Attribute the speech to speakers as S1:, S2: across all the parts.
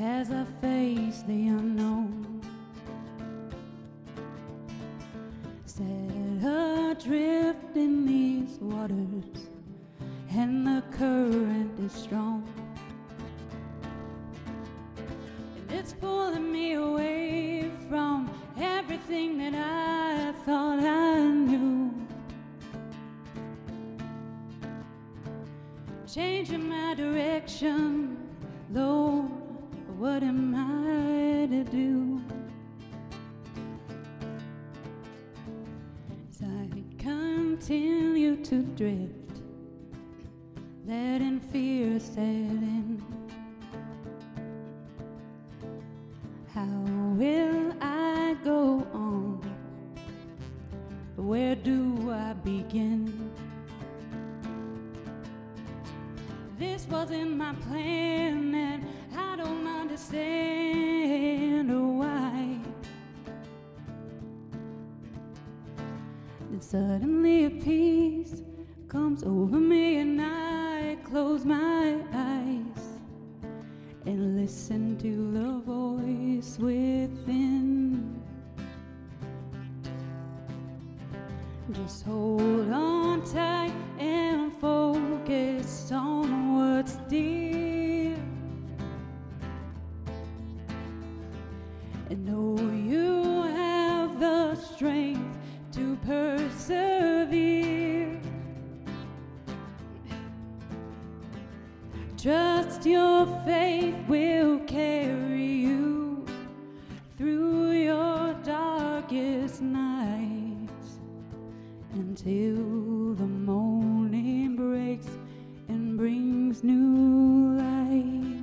S1: as I face the unknown. Set adrift in these waters, and the current is strong. And it's pulling me away from everything that I thought I knew. Changing my direction, Lord, what am I to do? As I continue to drift, letting fear set in. How will I go on? Where do I begin? This wasn't my plan, understand why. Then suddenly a peace comes over me, and I close my eyes and listen to the voice within. Just hold on tight Trust your faith will carry you through your darkest nights until the morning breaks and brings new light.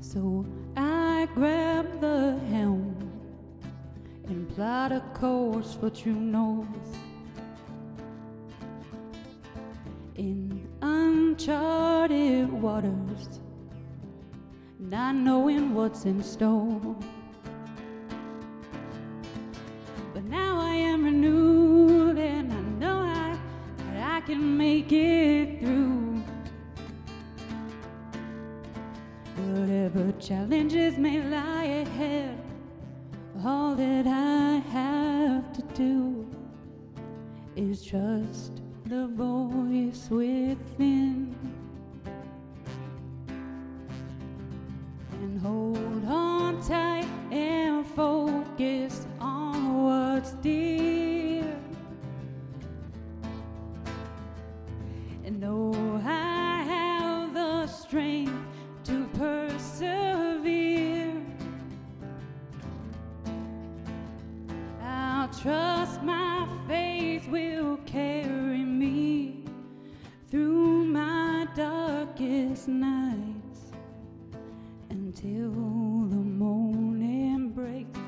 S1: So I grab the helm and plot a course for true north. Uncharted waters, not knowing what's in store. But now I am renewed, and I know I, that I can make it through. Whatever challenges may lie ahead, all that I have to do is trust the voice within and hold on tight and focus on what's dear and know I have the strength to persevere. I'll trust nights until the morning breaks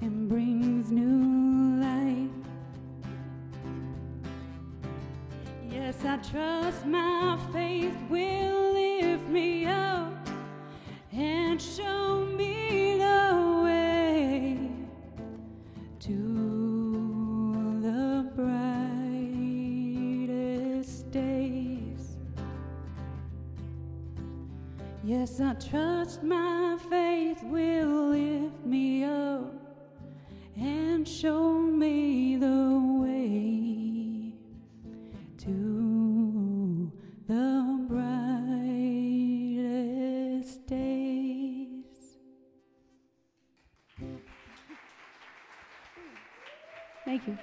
S1: and brings new light. Yes, I trust my faith will lift me up and show Yes, I trust my faith will lift me up and show me the way to the brightest days. Thank you.